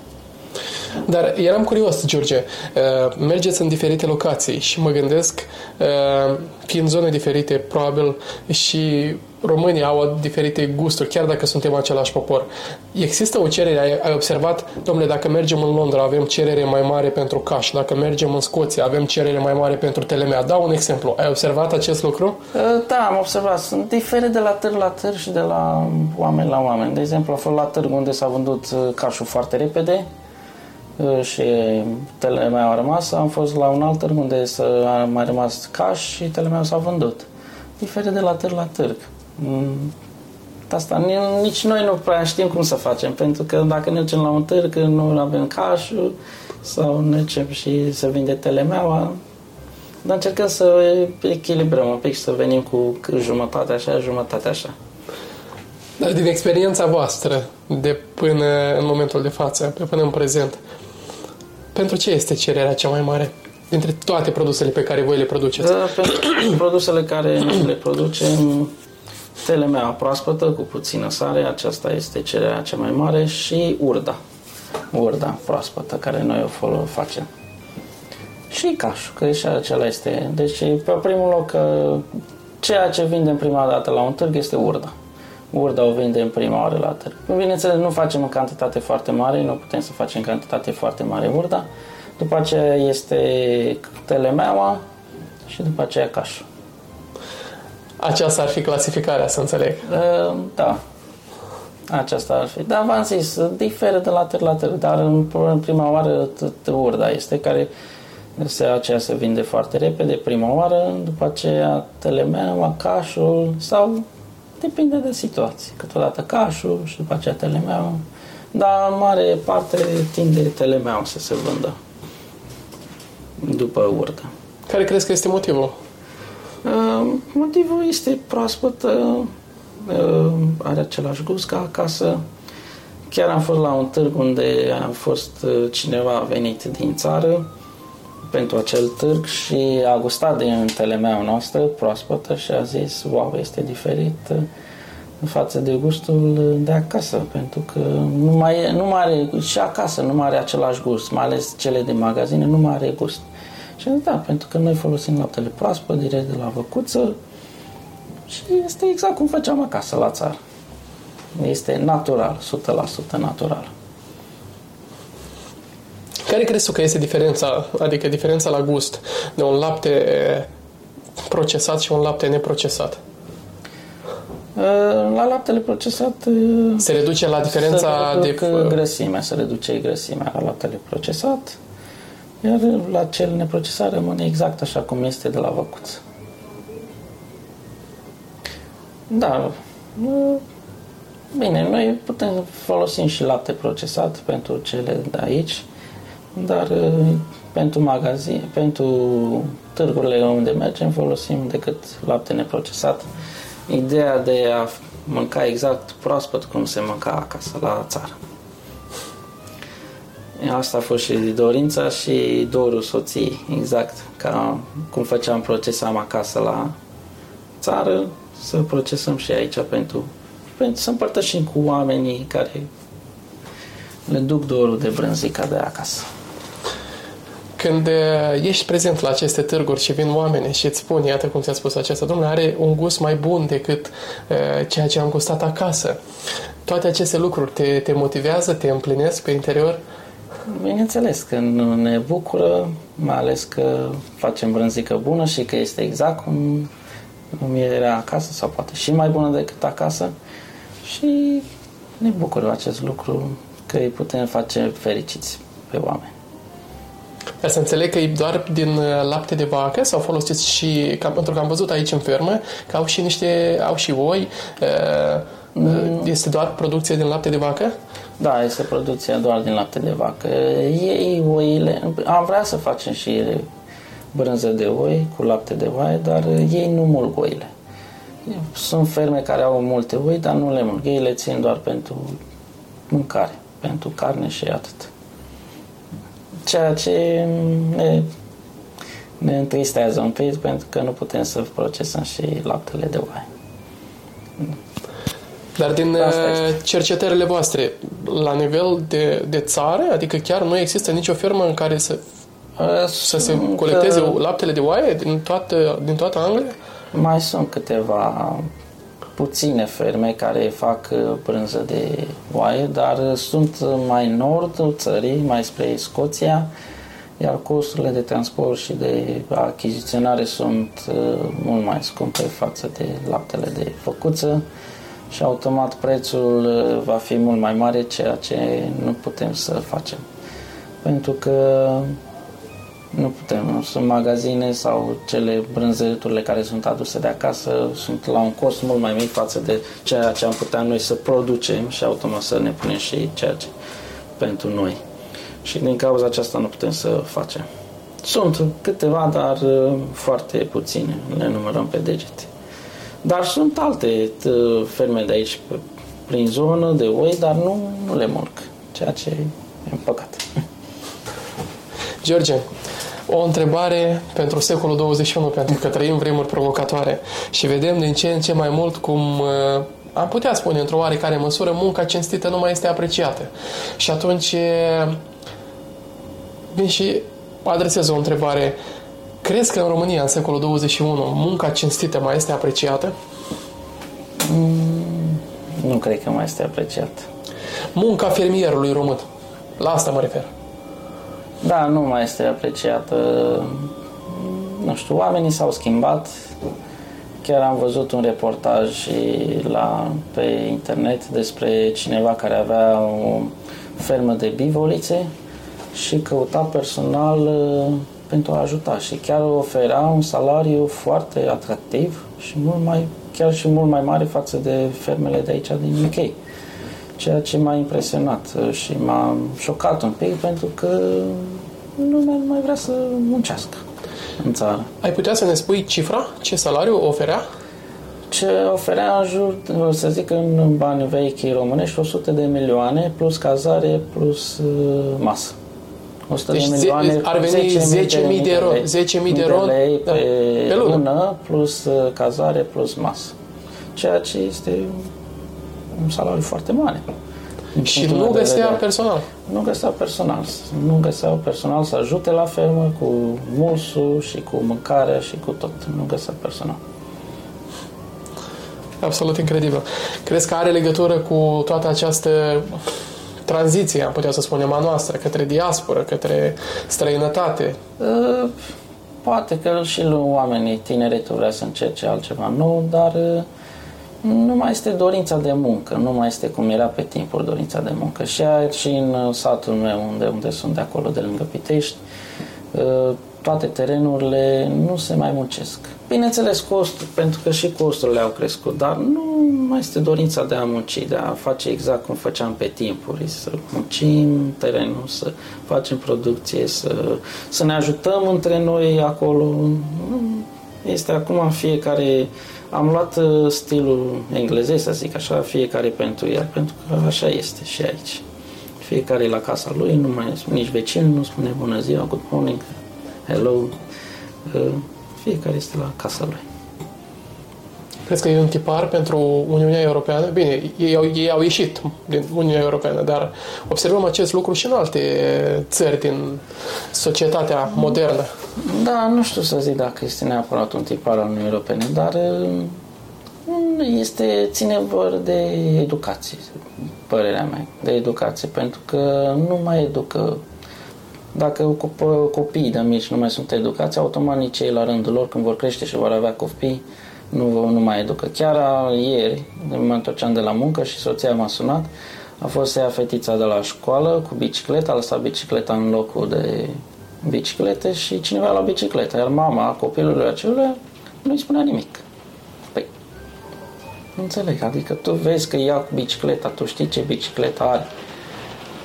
Dar eram curios, George, uh, mergeți în diferite locații și mă gândesc, uh, fiind zone diferite, probabil și românii au diferite gusturi, chiar dacă suntem același popor. Există o cerere, ai, ai observat, domnule, dacă mergem în Londra avem cerere mai mare pentru caș, dacă mergem în Scoția avem cerere mai mare pentru telemea. Dau un exemplu. Ai observat acest lucru? Uh, da, am observat. Sunt diferite de la târg la târg și de la oameni la oameni. De exemplu, a fost la târg unde s-a vândut cașul foarte repede, și telemea a rămas, am fost la un alt târg unde a mai rămas cash și telemea s-a vândut. Diferit de la târg la târg. Mm, asta nici noi nu prea știm cum să facem, pentru că dacă mergem la un târg, nu avem cash sau mergem și să vinde telemeaua, dar încercăm să echilibrăm un pic și să venim cu jumătate așa, jumătate așa. Dar din experiența voastră de până în momentul de față, pe până în prezent, pentru ce este cererea cea mai mare? Dintre toate produsele pe care voi le produceți. Da, pentru produsele care le producem, telemea proaspătă cu puțină sare, aceasta este cererea cea mai mare și urda. Urda proaspătă care noi o facem. Și cașul, că și acela este. Deci, pe primul loc, uh, ceea ce vindem prima dată la un târg este urda. Urda o vindem prima oară la târg. Bineînțeles, nu facem în cantitate foarte mare, nu putem să facem în cantitate foarte mare urda. După aceea este telemeaua și după aceea cașul. Aceasta ar fi clasificarea, să înțeleg. Uh, Da, aceasta ar fi. Da, v-am zis, diferă de la târg la târg, dar în în prima oară t- urda este care se, aceea se vinde foarte repede, prima oară, după aceea telemeaua, cașul sau depinde de situație. Câteodată cașul și după aceea telemeaua. Dar în mare parte tinde telemeaua să se vândă după urdă. Care crezi că este motivul? Uh, motivul este proaspăt, uh, uh, are același gust ca acasă. Chiar am fost la un târg unde a fost uh, cineva venit din țară pentru acel târg și a gustat din telemea noastră proaspătă și a zis, wow, este diferit uh, în față de gustul de acasă, pentru că nu mai, e- nu mai are, și acasă nu mai are același gust, mai ales cele de magazine, nu mai are gust. Și am zis, da, pentru că noi folosim laptele proaspăt, direct de la văcuță și este exact cum făceam acasă, la țară. Este natural, 100% natural. Care crezi tu că este diferența, adică diferența la gust de un lapte procesat și un lapte neprocesat? Uh, La laptele procesat uh, Se reduce la diferența se de... reduc grăsimea, se reduce grăsimea la laptele procesat, iar la cel neprocesat rămâne exact așa cum este de la văcuță. Da, uh, bine, noi putem folosim și lapte procesat pentru cele de aici, dar uh, pentru magazin, pentru târgurile unde mergem folosim decât lapte neprocesat. Ideea de a mânca exact proaspăt cum se mânca acasă la țară. Asta a fost și dorința și dorul soției, exact ca cum făceam, procesam acasă la țară, să procesăm și aici pentru, pentru să împărtășim cu oamenii care le duc dorul de brânzica de acasă. Când uh, ești prezent la aceste târguri și vin oameni și îți spun, iată cum ți-a spus acesta, domnule, are un gust mai bun decât uh, ceea ce am gustat acasă. Toate aceste lucruri te, te motivează, te împlinesc pe interior? Bineînțeles că nu ne bucură, mai ales că facem brânzică bună și că este exact cum, cum era acasă sau poate și mai bună decât acasă și ne bucură acest lucru că îi putem face fericiți pe oameni. Ca să înțeleg că e doar din uh, lapte de vacă sau folosiți și, cam, pentru că am văzut aici în fermă, că au și niște, au și oi, uh, uh, este doar producție din lapte de vacă? Da, este producția doar din lapte de vacă. Ei, oile, am vrea să facem și brânză de oi cu lapte de oaie, dar ei nu mulg oile. Sunt ferme care au multe oi, dar nu le mulg. Ei le țin doar pentru mâncare, pentru carne și atât. Ceea ce ne, ne întristează un pic pentru că nu putem să procesăm și laptele de oaie. Dar din Asta uh, este. cercetările voastre, la nivel de, de țară, adică chiar nu există nicio fermă în care să, să se Sunt, colecteze uh, laptele de oaie din toată, din toată Anglia? Mai sunt câteva puține ferme care fac uh, brânză de oaie, dar uh, sunt mai în nordul țării, mai spre Scoția, iar costurile de transport și de achiziționare sunt uh, mult mai scumpe față de laptele de făcuță și automat prețul uh, va fi mult mai mare, ceea ce nu putem să facem. Pentru că nu putem, nu? sunt magazine sau cele brânzăturile care sunt aduse de acasă sunt la un cost mult mai mic față de ceea ce am putea noi să producem și automat să ne punem și ceea ce pentru noi. Și din cauza aceasta nu putem să facem. Sunt câteva, dar uh, foarte puține, le numărăm pe degete. Dar sunt alte uh, ferme de aici pe- prin zonă de oi, dar nu, nu le mulc, ceea ce e un păcat. George, o întrebare pentru secolul 21, pentru că trăim vremuri provocatoare și vedem din ce în ce mai mult cum uh, am putea spune într-o oarecare măsură munca cinstită nu mai este apreciată. Și atunci uh, vin și adresez o întrebare. Crezi că în România, în secolul 21, munca cinstită mai este apreciată? Mm, nu cred că mai este apreciată. Munca fermierului român. La asta mă refer. Da, nu mai este apreciată. Nu știu, oamenii s-au schimbat. Chiar am văzut un reportaj la, pe internet despre cineva care avea o fermă de bivolițe și căuta personal uh, pentru a ajuta și chiar oferea un salariu foarte atractiv și mult mai, chiar și mult mai mare față de fermele de aici din UK. Ceea ce m-a impresionat uh, și m-a șocat un pic pentru că lumea nu mai vrea să muncească în țară. Ai putea să ne spui cifra? Ce salariu oferea? Ce oferea în jur, să zic în bani vechi românești, 100 de milioane plus cazare plus uh, masă. 100 deci de milioane, ar veni 10.000 de, de, de, ro, 10.000 de, ro, lei da, pe, pe lună. lună plus uh, cazare plus masă. Ceea ce este un salariu foarte mare. Și nu găsea personal. Nu găsea personal. Nu găseau personal să ajute la fermă cu mulsul și cu mâncarea și cu tot. Nu găsea personal. Absolut incredibil. Crezi că are legătură cu toată această tranziție, am putea să spunem, a noastră, către diasporă, către străinătate? Uh, poate că și oamenii tineretul vrea să încerce altceva nou, dar uh, nu mai este dorința de muncă, nu mai este cum era pe timpuri dorința de muncă. Și, și în satul meu, unde, unde sunt de acolo, de lângă Pitești, uh, toate terenurile nu se mai muncesc. Bineînțeles, costul, pentru că și costurile au crescut, dar nu mai este dorința de a munci, de a face exact cum făceam pe timpuri, să muncim terenul, să facem producție, să, să ne ajutăm între noi acolo. Este acum fiecare am luat uh, stilul englezesc, să zic așa, fiecare pentru el, pentru că așa este și aici. Fiecare e la casa lui, nu mai nici vecin, nu spune bună ziua, good morning, hello. Uh, fiecare este la casa lui. Crezi că e un tipar pentru Uniunea Europeană? Bine, ei au, ei au ieșit din Uniunea Europeană, dar observăm acest lucru și în alte țări din societatea modernă. Da, nu știu să zic dacă este neapărat un tipar al Uniunii Europene, dar mm, este, ține vor de educație, părerea mea, de educație, pentru că nu mai educă dacă copiii de mici nu mai sunt educați, automat nici ei la rândul lor, când vor crește și vor avea copii, nu, nu mai educă. Chiar ieri, mă întorceam de la muncă și soția m-a sunat, a fost să ia fetița de la școală cu bicicleta, a lăsat bicicleta în locul de biciclete și cineva la bicicletă, iar mama copilului acelui nu-i spunea nimic. Păi, nu înțeleg, adică tu vezi că ia cu bicicleta, tu știi ce bicicleta are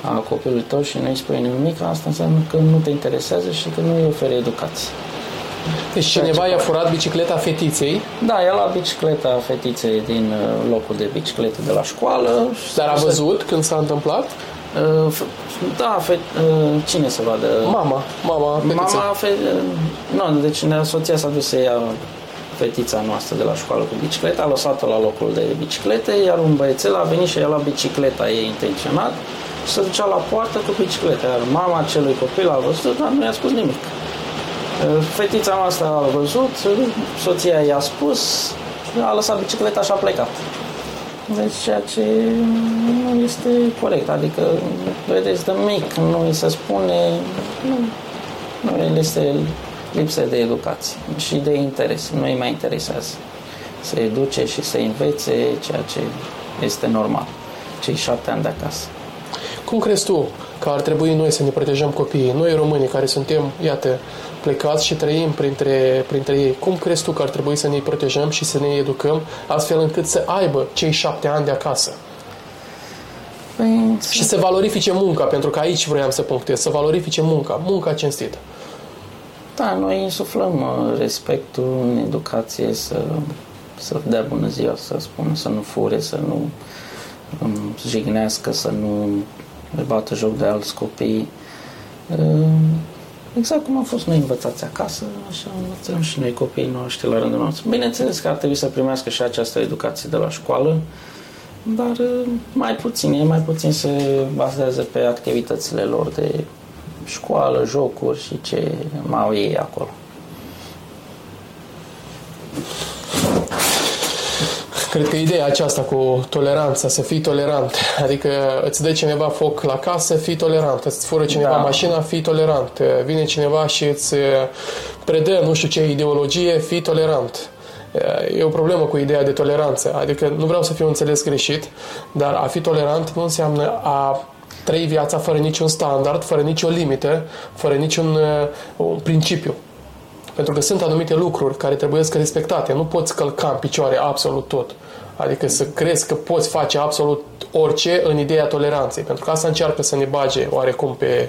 a copilului tău și nu-i spui nimic, asta înseamnă că nu te interesează și că nu îi oferi educație. Deci cineva i-a furat bicicleta fetiței? Da, i-a luat bicicleta fetiței din uh, locul de biciclete de la școală. Dar a văzut când s-a întâmplat? Uh, da, fe, uh, cine să vadă? Mama, mama fetița. Mama, fe, nu, deci soția s-a dus să ia fetița noastră de la școală cu bicicleta, a lăsat-o la locul de biciclete, iar un băiețel a venit și a luat bicicleta ei intenționat și se ducea la poartă cu bicicleta. Iar mama acelui copil a văzut, dar nu i-a spus nimic. Fetița noastră a văzut, soția i-a spus, a lăsat bicicleta și a plecat. Deci ceea ce nu este corect, adică, vedeți, de mic nu îi se spune, nu, nu este lipsă de educație și de interes, nu îi mai interesează. să educe și să învețe ceea ce este normal, cei șapte ani de acasă. Cum crezi tu că ar trebui noi să ne protejăm copiii, noi românii care suntem, iată, plecați și trăim printre, printre ei. Cum crezi tu că ar trebui să ne protejăm și să ne educăm astfel încât să aibă cei șapte ani de acasă? Păi, și să valorifice munca, pentru că aici vreau să punctez, să valorifice munca, munca cinstită. Da, noi insuflăm uh, respectul în educație, să, să dea bună ziua, să spună, să nu fure, să nu um, jignească, să nu bată joc de alți copii. Uh, Exact cum am fost noi învățați acasă, așa învățăm și noi copiii noștri la rândul nostru. Bineînțeles că ar trebui să primească și această educație de la școală, dar uh, mai puțin, ei mai puțin se bazează pe activitățile lor de școală, jocuri și ce mai au ei acolo. Cred că ideea aceasta cu toleranța, să fii tolerant, adică îți dă cineva foc la casă, fii tolerant, îți fură cineva da. mașina, fii tolerant, vine cineva și îți predă nu știu ce ideologie, fii tolerant. E o problemă cu ideea de toleranță, adică nu vreau să fiu înțeles greșit, dar a fi tolerant nu înseamnă a trăi viața fără niciun standard, fără nicio limită, fără niciun uh, principiu. Pentru că sunt anumite lucruri care trebuie să respectate. Nu poți călca în picioare absolut tot. Adică să crezi că poți face absolut orice în ideea toleranței. Pentru că asta încearcă să ne bage oarecum pe,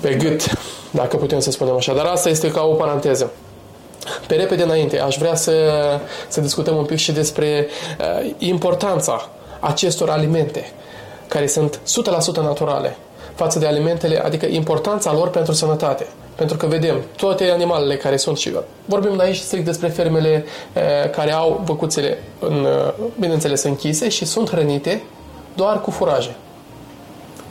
pe gât, dacă putem să spunem așa. Dar asta este ca o paranteză. Pe repede înainte, aș vrea să, să discutăm un pic și despre uh, importanța acestor alimente care sunt 100% naturale față de alimentele, adică importanța lor pentru sănătate. Pentru că vedem toate animalele care sunt și vorbim de aici strict despre fermele e, care au băcuțele, în, bineînțeles, închise și sunt hrănite doar cu furaje.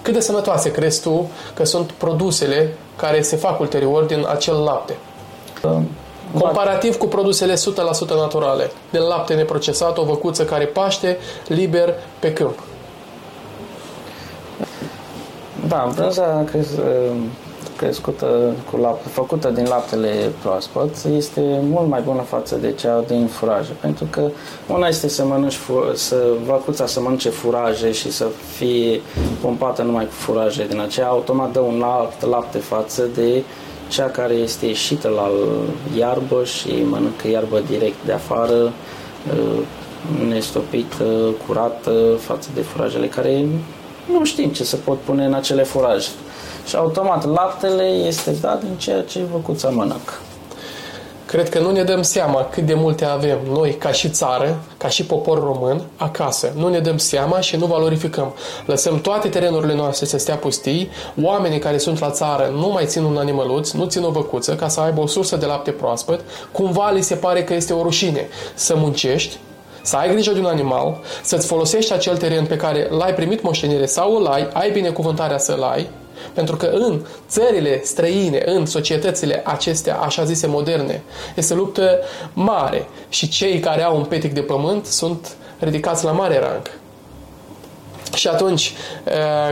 Cât de sănătoase crezi tu că sunt produsele care se fac ulterior din acel lapte? Comparativ cu produsele 100% naturale, din lapte neprocesat, o văcuță care paște liber pe câmp. Da, brânza crescută cu lapte, făcută din laptele proaspăt este mult mai bună față de cea din furaje, pentru că una este să mănânci, să vacuța să mănânce furaje și să fie pompată numai cu furaje din aceea, automat dă un alt lapte față de cea care este ieșită la iarbă și mănâncă iarbă direct de afară, uh, nestopită, curată față de furajele care nu știm ce se pot pune în acele furaje. Și automat laptele este dat din ceea ce văcuța mănâncă. Cred că nu ne dăm seama cât de multe avem noi ca și țară, ca și popor român, acasă. Nu ne dăm seama și nu valorificăm. Lăsăm toate terenurile noastre să stea pustii, oamenii care sunt la țară nu mai țin un animăluț, nu țin o băcuță ca să aibă o sursă de lapte proaspăt, cumva li se pare că este o rușine să muncești, să ai grijă de un animal, să-ți folosești acel teren pe care l-ai primit moștenire sau îl ai, ai binecuvântarea să-l ai, pentru că în țările străine, în societățile acestea, așa zise moderne, este luptă mare și cei care au un petic de pământ sunt ridicați la mare rang. Și atunci,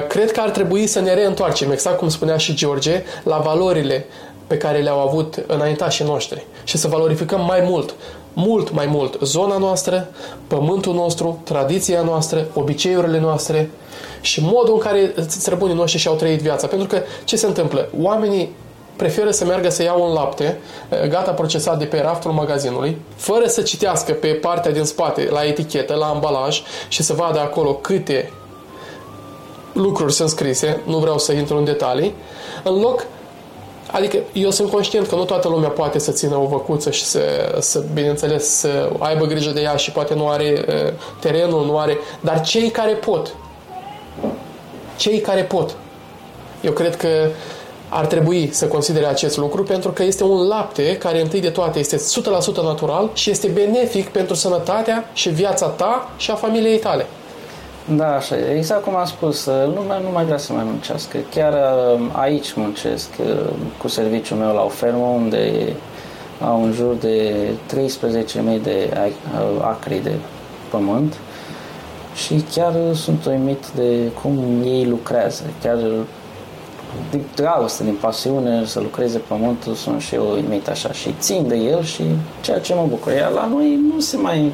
cred că ar trebui să ne reîntoarcem, exact cum spunea și George, la valorile pe care le-au avut înaintașii noștri și să valorificăm mai mult mult mai mult zona noastră, pământul nostru, tradiția noastră, obiceiurile noastre și modul în care străbunii noștri și-au trăit viața. Pentru că ce se întâmplă? Oamenii preferă să meargă să iau un lapte eh, gata procesat de pe raftul magazinului, fără să citească pe partea din spate, la etichetă, la ambalaj și să vadă acolo câte lucruri sunt scrise, nu vreau să intru în detalii, în loc Adică eu sunt conștient că nu toată lumea poate să țină o văcuță și să, să bineînțeles, să aibă grijă de ea și poate nu are uh, terenul, nu are... Dar cei care pot, cei care pot, eu cred că ar trebui să considere acest lucru pentru că este un lapte care întâi de toate este 100% natural și este benefic pentru sănătatea și viața ta și a familiei tale. Da, așa Exact cum am spus, lumea nu mai vrea să mai muncească. Chiar uh, aici muncesc uh, cu serviciul meu la o fermă unde au în jur de 13.000 de acri de pământ și chiar sunt uimit de cum ei lucrează. Chiar din dragoste, din pasiune să lucreze pământul, sunt și eu uimit așa și țin de el și ceea ce mă bucur. Iar la noi nu se mai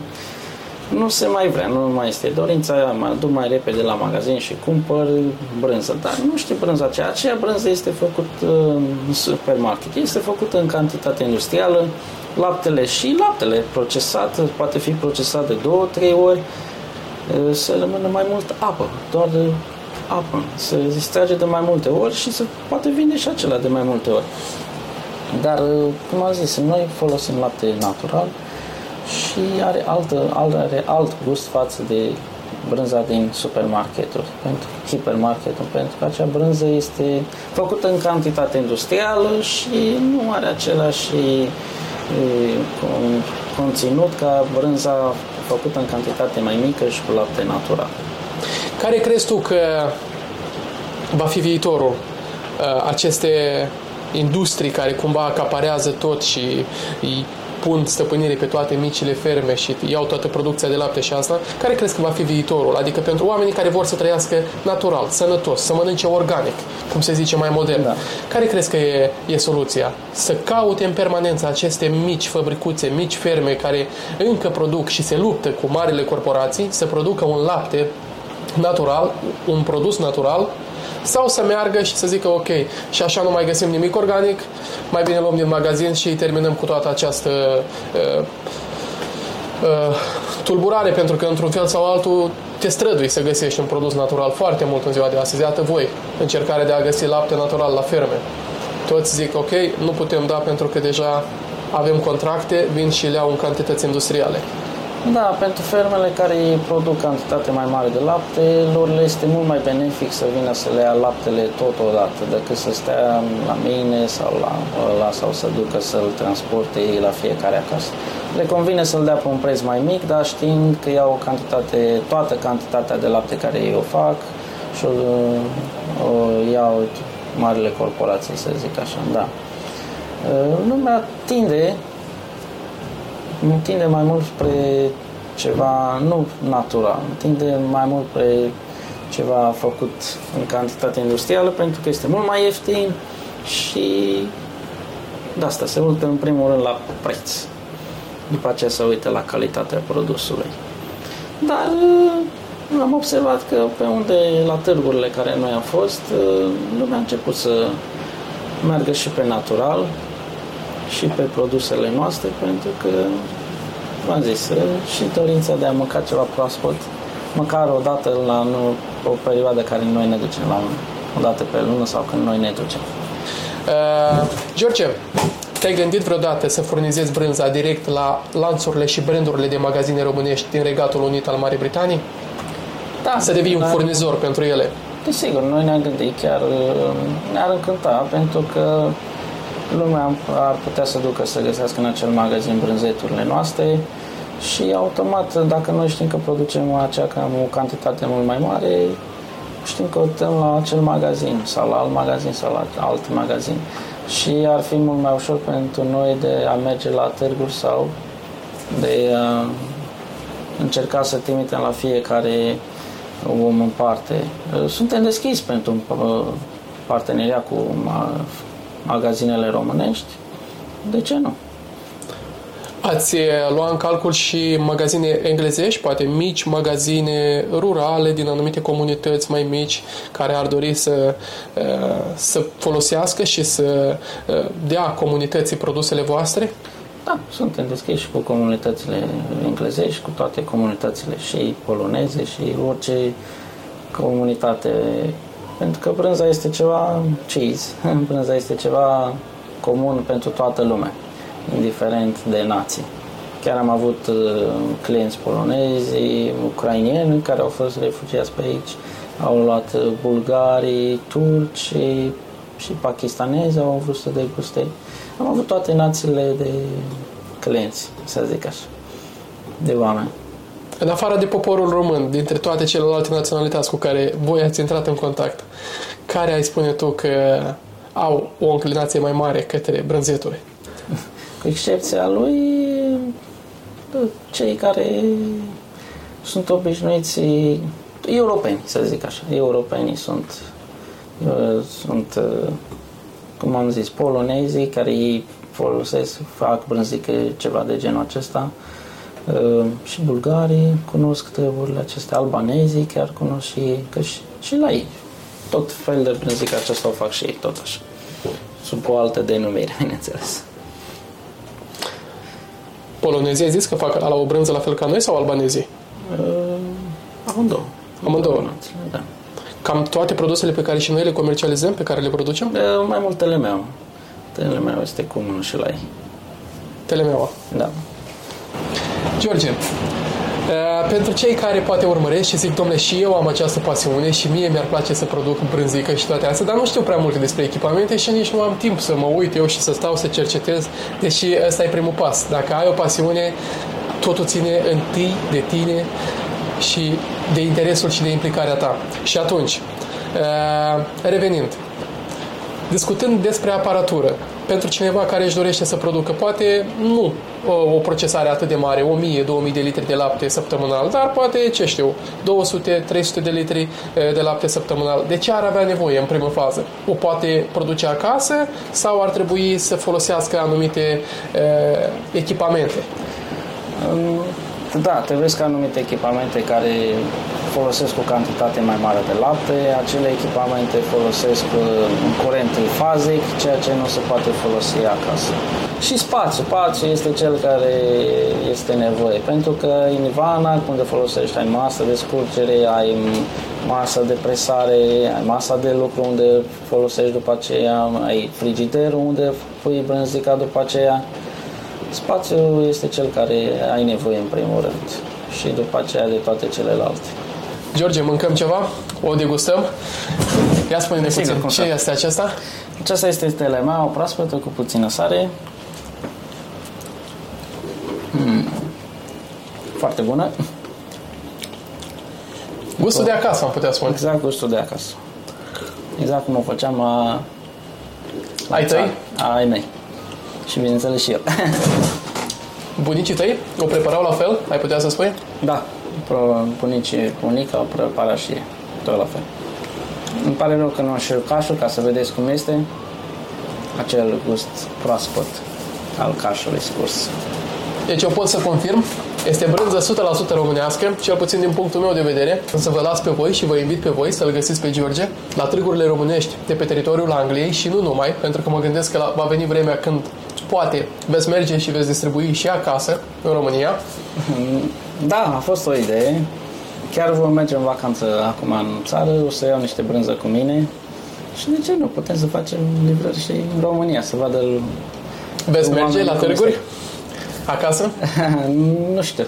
nu se mai vrea, nu mai este dorința, mă duc mai repede la magazin și cumpăr brânză, dar nu știu brânza aceea, aceea brânză este făcută în supermarket, este făcută în cantitate industrială, laptele și laptele procesat, poate fi procesat de două, trei ori, să rămână mai mult apă, doar apă, se distrage de mai multe ori și se poate vinde și acela de mai multe ori. Dar, cum am zis, noi folosim lapte natural, și are, altă, are alt gust față de brânza din supermarketuri, pentru hipermarketul, pentru că acea brânză este făcută în cantitate industrială și nu are același e, conținut ca brânza făcută în cantitate mai mică și cu lapte natural. Care crezi tu că va fi viitorul aceste industrii care cumva acaparează tot și îi pun stăpânire pe toate micile ferme și iau toată producția de lapte și asta, care crezi că va fi viitorul? Adică pentru oamenii care vor să trăiască natural, sănătos, să mănânce organic, cum se zice mai modern. Da. Care crezi că e, e soluția? Să caute în permanență aceste mici fabricuțe, mici ferme care încă produc și se luptă cu marile corporații să producă un lapte natural, un produs natural sau să meargă și să zică ok, și așa nu mai găsim nimic organic, mai bine luăm din magazin și terminăm cu toată această uh, uh, tulburare, pentru că într-un fel sau altul te strădui să găsești un produs natural foarte mult în ziua de astăzi. Iată voi, încercarea de a găsi lapte natural la ferme. Toți zic, ok, nu putem da pentru că deja avem contracte, vin și le au în cantități industriale. Da, pentru fermele care produc cantitate mai mare de lapte, lor le este mult mai benefic să vină să le ia laptele totodată decât să stea la mine sau la ăla sau să ducă să-l transporte ei la fiecare acasă. Le convine să-l dea pe un preț mai mic, dar știind că iau o cantitate, toată cantitatea de lapte care ei o fac și o, o iau marile corporații, să zic așa, da. Lumea tinde tinde mai mult spre ceva nu natural, tinde mai mult spre ceva făcut în cantitate industrială pentru că este mult mai ieftin și de asta se uită în primul rând la preț. După aceea se uită la calitatea produsului. Dar uh, am observat că pe unde, la târgurile care noi am fost, uh, lumea a început să meargă și pe natural, și pe produsele noastre, pentru că, v-am zis, și dorința de a mânca ceva proaspăt, măcar o dată la nu, o perioadă care noi ne ducem la o dată pe lună sau când noi ne ducem. Uh, George, te-ai gândit vreodată să furnizezi brânza direct la lanțurile și brandurile de magazine românești din Regatul Unit al Marii Britanii? Da. Să devii un furnizor pentru ele? Desigur, noi ne-am gândit, chiar ne-ar încânta, pentru că lumea ar putea să ducă să găsească în acel magazin brânzeturile noastre și automat, dacă noi știm că producem acea cam o cantitate mult mai mare, știm că uităm la acel magazin sau la alt magazin sau la alt magazin și ar fi mult mai ușor pentru noi de a merge la târguri sau de a încerca să trimitem la fiecare om în parte. Suntem deschiși pentru uh, parteneria cu magazinele românești, de ce nu? Ați eh, luat în calcul și magazine englezești, poate mici magazine rurale din anumite comunități mai mici care ar dori să, eh, să folosească și să eh, dea comunității produsele voastre? Da, suntem deschiși cu comunitățile englezești, cu toate comunitățile și poloneze și orice comunitate pentru că brânza este ceva cheese, brânza este ceva comun pentru toată lumea, indiferent de nații. Chiar am avut uh, clienți polonezi, ucrainieni care au fost refugiați pe aici, au luat uh, bulgarii, turci și pakistanezi au vrut să deguste. Am avut toate națiile de clienți, să zic așa, de oameni. În afară de poporul român, dintre toate celelalte naționalități cu care voi ați intrat în contact, care ai spune tu că au o înclinație mai mare către brânzeturi? Cu excepția lui, cei care sunt obișnuiți europeni, să zic așa. Europenii sunt, sunt cum am zis, polonezii care ei folosesc, fac brânzică, ceva de genul acesta Ă, și bulgarii cunosc treburile acestea, albanezii chiar cunosc și ei, că și, și la ei. Tot fel de brânzică acesta o fac și ei, tot așa. Sub o altă denumire, bineînțeles. Polonezii ai zis că fac la o brânză la fel ca noi sau albanezii? Uh, amândouă. Amândouă? Da. Cam toate produsele pe care și noi le comercializăm, pe care le producem? Uh, mai mult telemeu. Telemeu este comun și la ei. Telemeaua? Da. George, uh, pentru cei care poate urmăresc și zic, domnule, și eu am această pasiune și mie mi-ar place să produc brânzică și toate astea, dar nu știu prea multe despre echipamente și nici nu am timp să mă uit eu și să stau să cercetez, deși ăsta e primul pas. Dacă ai o pasiune, totul ține întâi de tine și de interesul și de implicarea ta. Și atunci, uh, revenind, discutând despre aparatură, pentru cineva care își dorește să producă, poate nu o, o procesare atât de mare, 1000-2000 de litri de lapte săptămânal, dar poate, ce știu, 200-300 de litri de lapte săptămânal. De ce ar avea nevoie în primă fază? O poate produce acasă sau ar trebui să folosească anumite uh, echipamente? Da, trebuie ca anumite echipamente care folosesc o cantitate mai mare de lapte, acele echipamente folosesc uh, un curent fazic, ceea ce nu se poate folosi acasă. Și spațiu, spațiu este cel care este nevoie, pentru că în Ivana, unde folosești, ai masă de scurgere, ai masă de presare, ai masa de lucru unde folosești după aceea, ai frigiderul unde pui brânzica după aceea, Spațiul este cel care ai nevoie în primul rând și după aceea de toate celelalte. George, mâncăm ceva? O degustăm? Ia spune-ne puțin, ce este acesta? Aceasta este telema, o proaspătă cu puțină sare. Hmm. Foarte bună. Gustul de acasă, am putea spune. Exact gustul de acasă. Exact cum o făceam a... Ai tăi? Ai mei și bineînțeles și eu. Bunicii tăi o preparau la fel? Ai putea să spui? Da, bunicii, bunica o prepara și ei, tot la fel. Îmi pare rău că nu am cașul ca să vedeți cum este acel gust proaspăt al cașului scurs. Deci eu pot să confirm este brânză 100% românească, cel puțin din punctul meu de vedere. Să vă las pe voi și vă invit pe voi să-l găsiți pe George la târgurile românești de pe teritoriul Angliei și nu numai, pentru că mă gândesc că va veni vremea când poate veți merge și veți distribui și acasă, în România. Da, a fost o idee. Chiar vom merge în vacanță acum în țară, o să iau niște brânză cu mine și de ce nu? Putem să facem livrări și în România, să vadă Veți merge la târguri? Acasă? nu știu.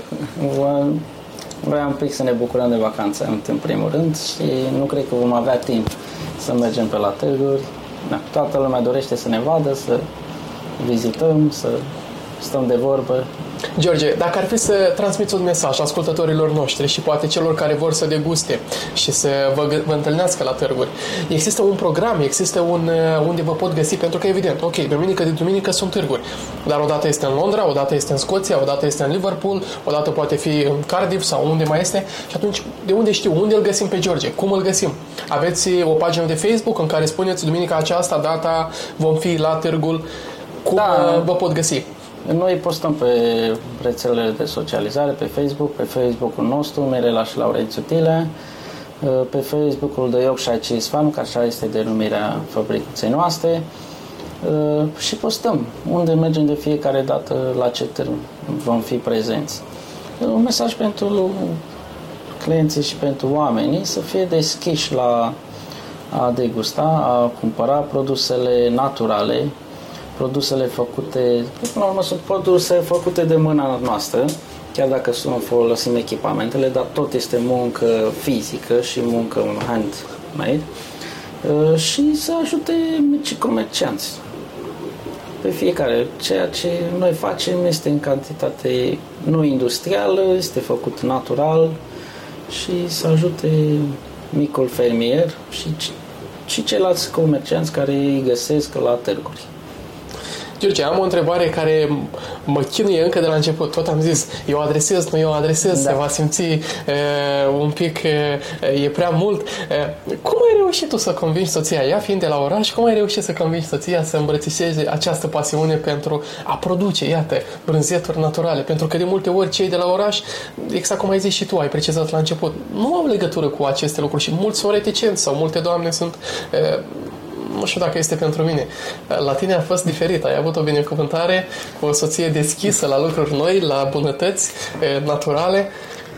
Vreau un pic să ne bucurăm de vacanță în primul rând și nu cred că vom avea timp să mergem pe la târguri. Da, toată lumea dorește să ne vadă, să vizităm, să stăm de vorbă. George, dacă ar fi să transmiți un mesaj ascultătorilor noștri și poate celor care vor să deguste și să vă, vă întâlnească la târguri, există un program, există un uh, unde vă pot găsi, pentru că evident, ok, duminică de duminică sunt târguri, dar odată este în Londra, odată este în Scoția, odată este în Liverpool, odată poate fi în Cardiff sau unde mai este și atunci de unde știu, unde îl găsim pe George, cum îl găsim? Aveți o pagină de Facebook în care spuneți duminica aceasta, data, vom fi la târgul cum da. vă pot găsi? Noi postăm pe rețelele de socializare, pe Facebook, pe Facebook-ul nostru, Mirela și Laurențiu Tile, pe Facebook-ul de Yorkshire Cheese Farm, că așa este denumirea fabricuței noastre, și postăm unde mergem de fiecare dată, la ce târg vom fi prezenți. Un mesaj pentru clienții și pentru oamenii să fie deschiși la a degusta, a cumpăra produsele naturale, produsele făcute, până la urmă sunt produse făcute de mâna noastră, chiar dacă nu folosim echipamentele, dar tot este muncă fizică și muncă handmade uh, și să ajute mici comercianți pe fiecare. Ceea ce noi facem este în cantitate nu industrială, este făcut natural și să ajute micul fermier și, și ceilalți comercianți care îi găsesc la târguri. George, am o întrebare care mă chinuie încă de la început. Tot am zis, eu adresez, nu eu adresez, da. se va simți e, un pic, e, e prea mult. E, cum ai reușit tu să convingi soția, ea fiind de la oraș, cum ai reușit să convingi soția să îmbrățișeze această pasiune pentru a produce, iată, brânzeturi naturale? Pentru că de multe ori cei de la oraș, exact cum ai zis și tu, ai precizat la început, nu au legătură cu aceste lucruri și mulți sunt reticenți sau multe doamne sunt e, nu știu dacă este pentru mine. La tine a fost diferit. Ai avut o binecuvântare, o soție deschisă la lucruri noi, la bunătăți naturale.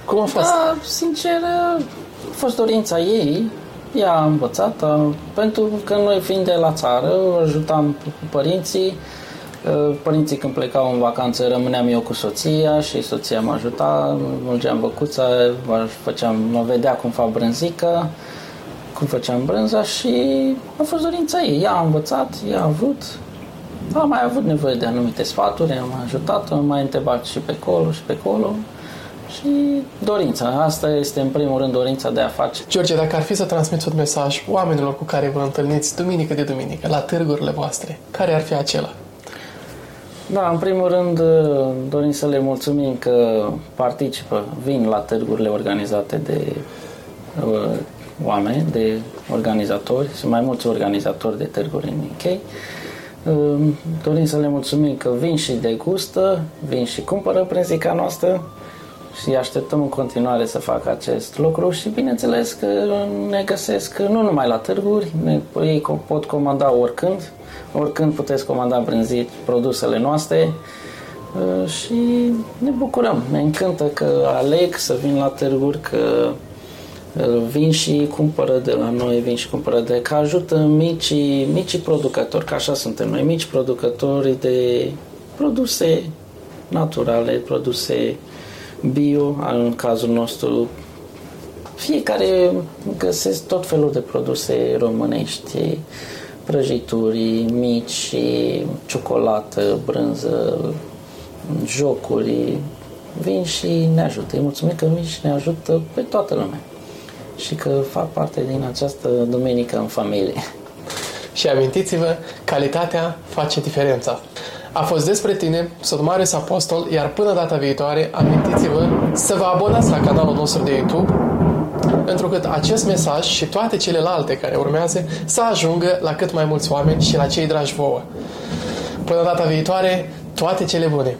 Cum a fost? Da, sincer, a fost dorința ei. Ea a învățat, pentru că noi fiind de la țară, ajutam părinții, Părinții când plecau în vacanță rămâneam eu cu soția și soția mă ajuta, mulgeam băcuța, făceam, mă vedea cum fac brânzică, cum făceam brânza și a fost dorința ei. Ea a învățat, ea a avut, a mai avut nevoie de anumite sfaturi, am ajutat, am mai întrebat și pe acolo și pe acolo și dorința. Asta este în primul rând dorința de a face. George, dacă ar fi să transmiți un mesaj oamenilor cu care vă întâlniți duminică de duminică la târgurile voastre, care ar fi acela? Da, în primul rând dorim să le mulțumim că participă, vin la târgurile organizate de uh, oameni, de organizatori, sunt mai mulți organizatori de târguri în UK. Uh, dorim să le mulțumim că vin și degustă, vin și cumpără prezica noastră și așteptăm în continuare să facă acest lucru și bineînțeles că ne găsesc nu numai la târguri, ne, ei pot comanda oricând, oricând puteți comanda prin zi produsele noastre uh, și ne bucurăm, ne încântă că aleg să vin la târguri, că uh, vin și cumpără de la noi, vin și cumpără de că ajută micii, micii producători, că așa suntem noi, mici producători de produse naturale, produse bio, în cazul nostru fiecare găsesc tot felul de produse românești, prăjituri mici, ciocolată, brânză, jocuri, vin și ne ajută. Îi mulțumim că vin și ne ajută pe toată lumea și că fac parte din această duminică în familie. Și amintiți-vă, calitatea face diferența. A fost despre tine, sunt Marius Apostol, iar până data viitoare, amintiți-vă să vă abonați la canalul nostru de YouTube, pentru că acest mesaj și toate celelalte care urmează să ajungă la cât mai mulți oameni și la cei dragi vouă. Până data viitoare, toate cele bune!